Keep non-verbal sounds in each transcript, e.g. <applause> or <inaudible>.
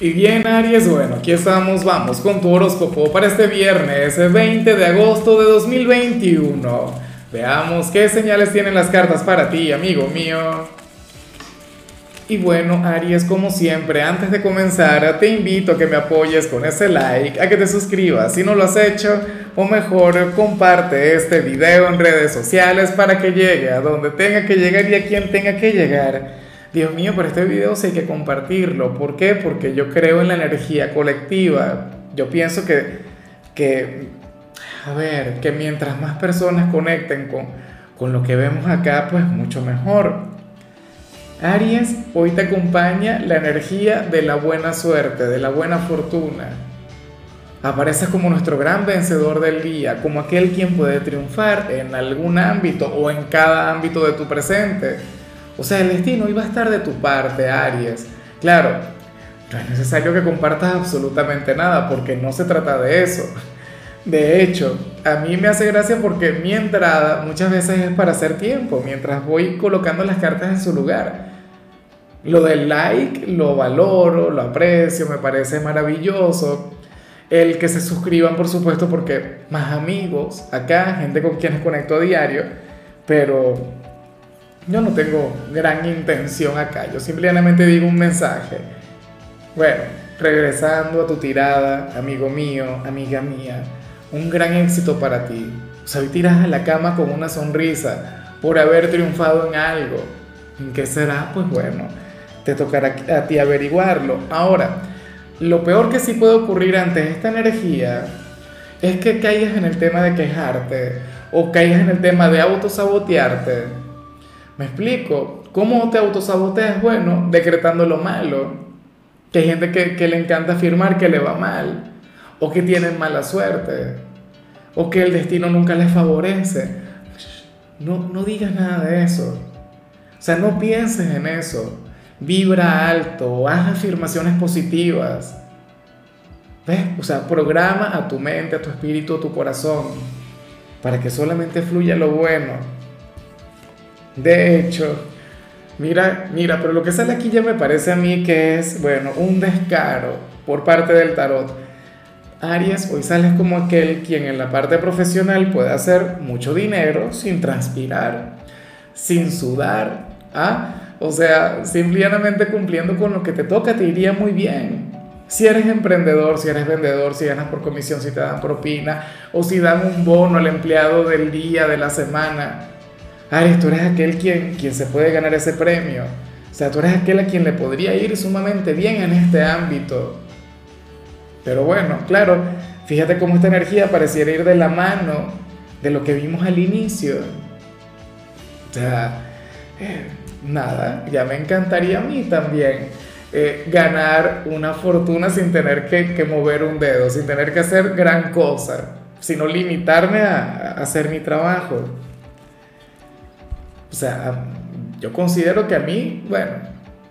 Y bien, Aries, bueno, aquí estamos, vamos con tu horóscopo para este viernes 20 de agosto de 2021. Veamos qué señales tienen las cartas para ti, amigo mío. Y bueno, Aries, como siempre, antes de comenzar, te invito a que me apoyes con ese like, a que te suscribas si no lo has hecho, o mejor, comparte este video en redes sociales para que llegue a donde tenga que llegar y a quien tenga que llegar. Dios mío, pero este video sí hay que compartirlo. ¿Por qué? Porque yo creo en la energía colectiva. Yo pienso que, que a ver, que mientras más personas conecten con, con lo que vemos acá, pues mucho mejor. Aries, hoy te acompaña la energía de la buena suerte, de la buena fortuna. Apareces como nuestro gran vencedor del día, como aquel quien puede triunfar en algún ámbito o en cada ámbito de tu presente o sea, el destino iba a estar de tu parte, Aries. Claro, no es necesario que compartas absolutamente nada porque no se trata de eso. De hecho, a mí me hace gracia porque mi entrada muchas veces es para hacer tiempo, mientras voy colocando las cartas en su lugar. Lo del like lo valoro, lo aprecio, me parece maravilloso. El que se suscriban, por supuesto, porque más amigos acá, gente con quienes conecto a diario, pero yo no tengo gran intención acá, yo simplemente digo un mensaje. Bueno, regresando a tu tirada, amigo mío, amiga mía, un gran éxito para ti. O sea, hoy tiras a la cama con una sonrisa por haber triunfado en algo. ¿En qué será? Pues bueno, te tocará a ti averiguarlo. Ahora, lo peor que sí puede ocurrir ante esta energía es que caigas en el tema de quejarte o caigas en el tema de autosabotearte ¿Me explico? ¿Cómo te autosaboteas? Bueno, decretando lo malo. Que hay gente que, le encanta afirmar que le va mal, o que tienen mala suerte, o que el destino nunca les favorece. No, no digas nada de eso. O sea, no pienses en eso. Vibra alto, haz afirmaciones positivas. ¿Ves? O sea, programa a tu mente, a tu espíritu, a tu corazón, para que solamente fluya lo bueno de hecho, mira, mira, pero lo que sale aquí ya me parece a mí que es, bueno, un descaro por parte del tarot. Aries, hoy sales como aquel quien en la parte profesional puede hacer mucho dinero sin transpirar, sin sudar, ¿ah? O sea, simplemente cumpliendo con lo que te toca te iría muy bien. Si eres emprendedor, si eres vendedor, si ganas por comisión, si te dan propina o si dan un bono al empleado del día, de la semana, Aries, tú eres aquel quien, quien se puede ganar ese premio. O sea, tú eres aquel a quien le podría ir sumamente bien en este ámbito. Pero bueno, claro, fíjate cómo esta energía pareciera ir de la mano de lo que vimos al inicio. O sea, eh, nada, ya me encantaría a mí también eh, ganar una fortuna sin tener que, mover un dedo, sin tener que hacer gran cosa, sino limitarme a hacer mi trabajo. O sea, yo considero que a mí, bueno,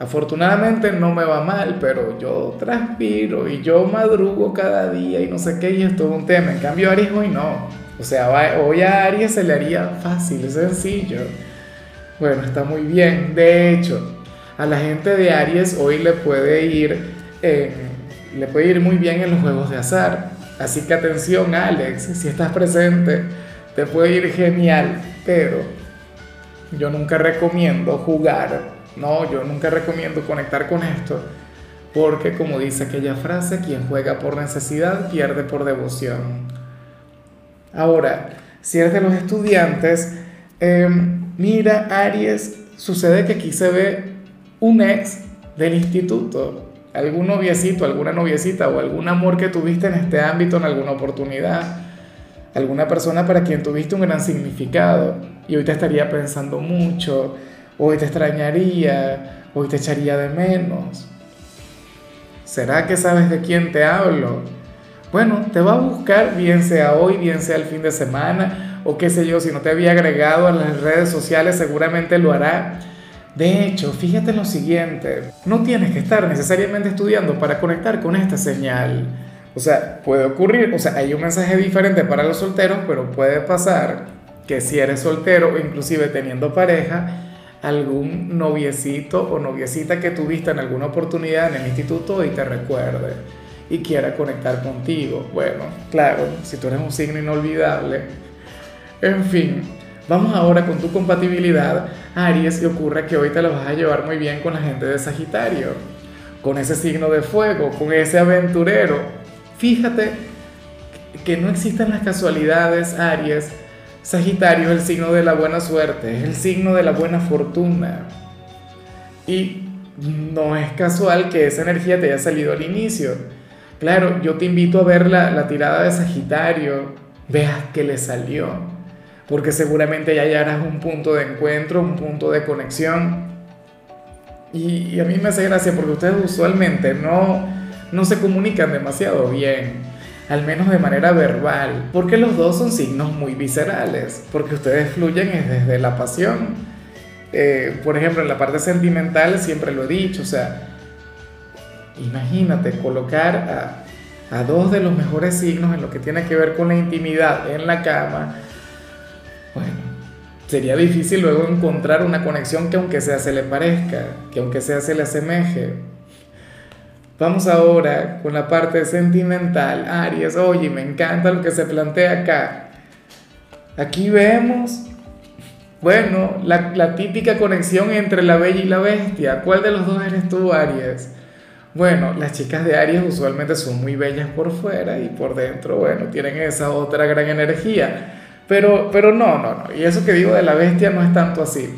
afortunadamente no me va mal, pero yo transpiro y yo madrugo cada día y no sé qué, y es todo un tema. En cambio, Aries hoy no. O sea, hoy a Aries se le haría fácil, sencillo. Bueno, está muy bien. De hecho, a la gente de Aries hoy le puede ir, eh, le puede ir muy bien en los juegos de azar. Así que atención, Alex, si estás presente, te puede ir genial, pero yo nunca recomiendo jugar, no, yo nunca recomiendo conectar con esto, porque como dice aquella frase, quien juega por necesidad pierde por devoción. Ahora, si eres de los estudiantes, em, mira, Aries, sucede que aquí se ve un ex del instituto, algún noviecito, alguna noviecita o algún amor que tuviste en este ámbito en alguna oportunidad alguna persona para quien tuviste un gran significado y hoy te estaría pensando mucho, hoy te extrañaría, hoy te echaría de menos. ¿Será que sabes de quién te hablo? Bueno, te va a buscar, bien sea hoy, bien sea el fin de semana, o qué sé yo, si no te había agregado a las redes sociales, seguramente lo hará. De hecho, fíjate en lo siguiente, no tienes que estar necesariamente estudiando para conectar con esta señal. O sea, puede ocurrir, o sea, hay un mensaje diferente para los solteros, pero puede pasar que si eres soltero inclusive teniendo pareja, algún noviecito o noviecita que tuviste en alguna oportunidad en el instituto y te recuerde y quiera conectar contigo. Bueno, claro, si tú eres un signo inolvidable. En fin, vamos ahora con tu compatibilidad, Aries, y ocurre que hoy te la vas a llevar muy bien con la gente de Sagitario, con ese signo de fuego, con ese aventurero. Fíjate que no existen las casualidades, Aries, Sagitario es el signo de la buena suerte, es el signo de la buena fortuna. Y no es casual que esa energía te haya salido al inicio. Claro, yo te invito a ver la, tirada de Sagitario, veas que le salió, porque seguramente ya hallarás un punto de encuentro, un punto de conexión. Y, a mí me hace gracia porque ustedes usualmente no, no se comunican demasiado bien al menos de manera verbal, porque los dos son signos muy viscerales, porque ustedes fluyen desde la pasión. Eh, por ejemplo, en la parte sentimental siempre lo he dicho, o sea, imagínate colocar a, a dos de los mejores signos en lo que tiene que ver con la intimidad en la cama. Bueno, sería difícil luego encontrar una conexión que aunque sea se le parezca, que aunque sea se le asemeje. Vamos ahora con la parte sentimental. Aries, oye, me encanta lo que se plantea acá. Aquí vemos, bueno, la, típica conexión entre la bella y la bestia. ¿Cuál de los dos eres tú, Aries? Bueno, las chicas de Aries usualmente son muy bellas por fuera y por dentro, bueno, tienen esa otra gran energía. Pero, pero no, no, no. Y eso que digo de la bestia no es tanto así.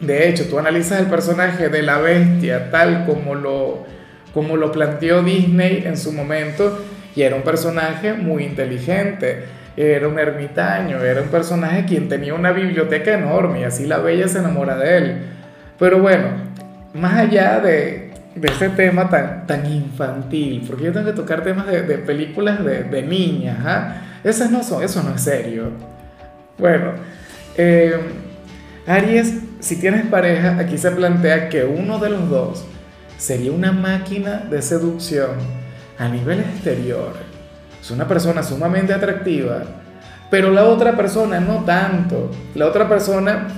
De hecho, tú analizas el personaje de la bestia tal como lo como lo planteó Disney en su momento, y era un personaje muy inteligente, era un ermitaño, era un personaje quien tenía una biblioteca enorme y así la bella se enamora de él. Pero bueno, más allá de, ese tema tan, tan infantil, porque yo tengo que tocar temas de, películas de, niñas, ¿ah? Esas no son, eso no es serio. Bueno, eh, Aries, si tienes pareja, aquí se plantea que uno de los dos sería una máquina de seducción a nivel exterior. Es una persona sumamente atractiva, pero la otra persona no tanto. La otra persona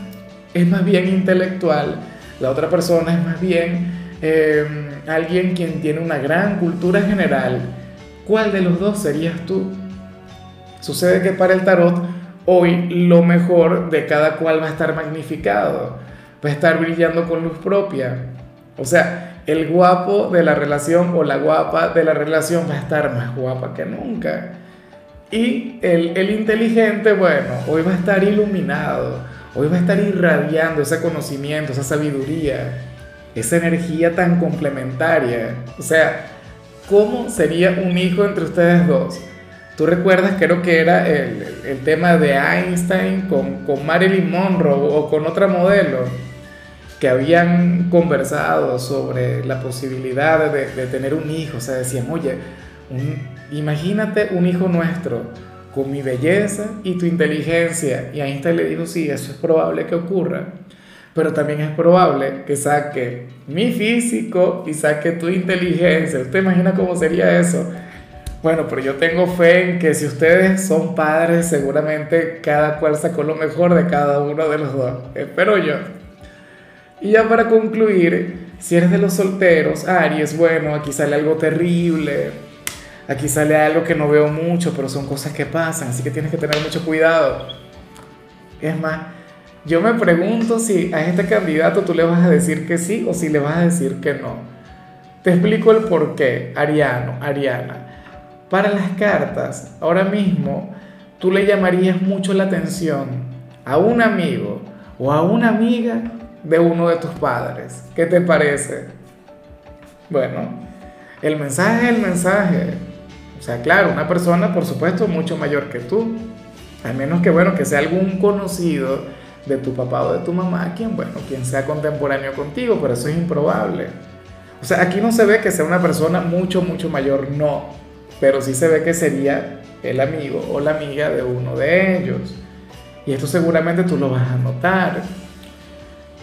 es más bien intelectual, la otra persona es más bien em, alguien quien tiene una gran cultura general. ¿Cuál de los dos serías tú? Sucede que para el tarot hoy lo mejor de cada cual va a estar magnificado, va a estar brillando con luz propia. O sea, el guapo de la relación o la guapa de la relación va a estar más guapa que nunca. Y el, el, inteligente, bueno, hoy va a estar iluminado, hoy va a estar irradiando ese conocimiento, esa sabiduría, esa energía tan complementaria. O sea, ¿cómo sería un hijo entre ustedes dos? Tú recuerdas, creo que era el, el tema de Einstein con, con Marilyn Monroe o con otra modelo que habían conversado sobre la posibilidad de, de tener un hijo. O sea, decían, oye, imagínate un hijo nuestro con mi belleza y tu inteligencia. Y Einstein le dijo, sí, eso es probable que ocurra. Pero también es probable que saque mi físico y saque tu inteligencia. ¿Usted imagina cómo sería eso? Bueno, pero yo tengo fe en que si ustedes son padres, seguramente cada cual sacó lo mejor de cada uno de los dos. Espero yo. Y ya para concluir, si eres de los solteros, Aries, bueno, aquí sale algo terrible, aquí sale algo que no veo mucho, pero son cosas que pasan, así que tienes que tener mucho cuidado. Es más, yo me pregunto si a este candidato tú le vas a decir que sí o si le vas a decir que no. Te explico el por qué, Ariano, Ariana. Para las cartas, ahora mismo, tú le llamarías mucho la atención a un amigo o a una amiga de uno de tus padres. ¿Qué te parece? Bueno, el mensaje es el mensaje. O sea, claro, una persona, por supuesto, mucho mayor que tú. Al menos que, bueno, que sea algún conocido de tu papá o de tu mamá, quien, bueno, quien sea contemporáneo contigo, pero eso es improbable. O sea, aquí no se ve que sea una persona mucho, mucho mayor, no. Pero sí se ve que sería el amigo o la amiga de uno de ellos. Y esto seguramente tú lo vas a notar.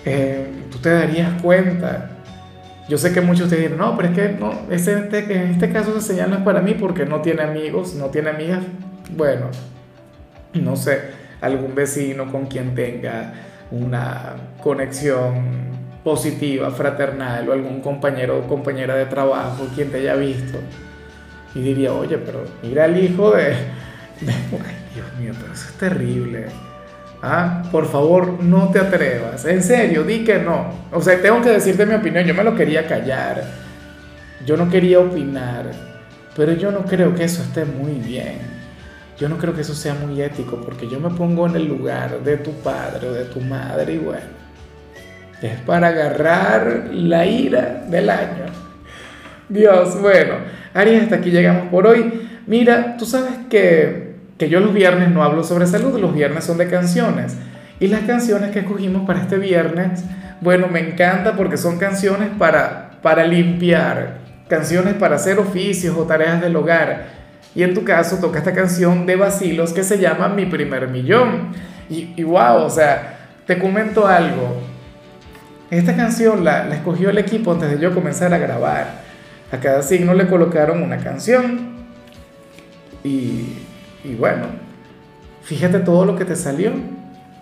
Eh, tú te darías cuenta. Yo sé que muchos te dirán, no, pero es que no, este, en este caso esa señal no es para mí porque no tiene amigos, no tiene amigas. Bueno, no sé, algún vecino con quien tenga una conexión positiva, fraternal o algún compañero o compañera de trabajo quien te haya visto y diría, oye, pero mira al hijo de... <laughs> Ay, Dios mío, pero eso es terrible. Ah, por favor, no te atrevas. En serio, di que no. O sea, tengo que decirte mi opinión. Yo me lo quería callar. Yo no quería opinar. Pero yo no creo que eso esté muy bien. Yo no creo que eso sea muy ético porque yo me pongo en el lugar de tu padre o de tu madre y bueno, es para agarrar la ira del año. Dios, bueno, Aries, hasta aquí llegamos por hoy. Mira, tú sabes que, que yo los viernes no hablo sobre salud, los viernes son de canciones. Y las canciones que escogimos para este viernes, bueno, me encanta porque son canciones para, para limpiar, canciones para hacer oficios o tareas del hogar. Y en tu caso toca esta canción de Basilos que se llama Mi primer millón. Y, y wow, o sea, te comento algo. Esta canción la, la escogió el equipo antes de yo comenzar a grabar. A cada signo le colocaron una canción. Y, y bueno, fíjate todo lo que te salió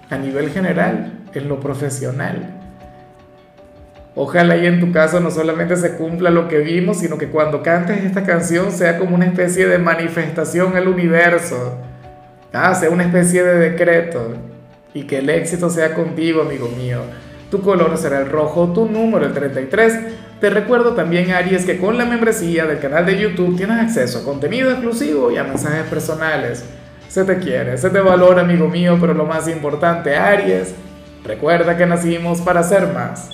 a nivel general, en lo profesional. Ojalá y en tu caso no solamente se cumpla lo que vimos, sino que cuando cantes esta canción sea como una especie de manifestación al universo. Ah, sea una especie de decreto. Y que el éxito sea contigo, amigo mío. Tu color será el rojo, tu número el 33. Te recuerdo también, Aries, que con la membresía del canal de YouTube tienes acceso a contenido exclusivo y a mensajes personales. Se te quiere, se te valora, amigo mío, pero lo más importante, Aries, recuerda que nacimos para ser más.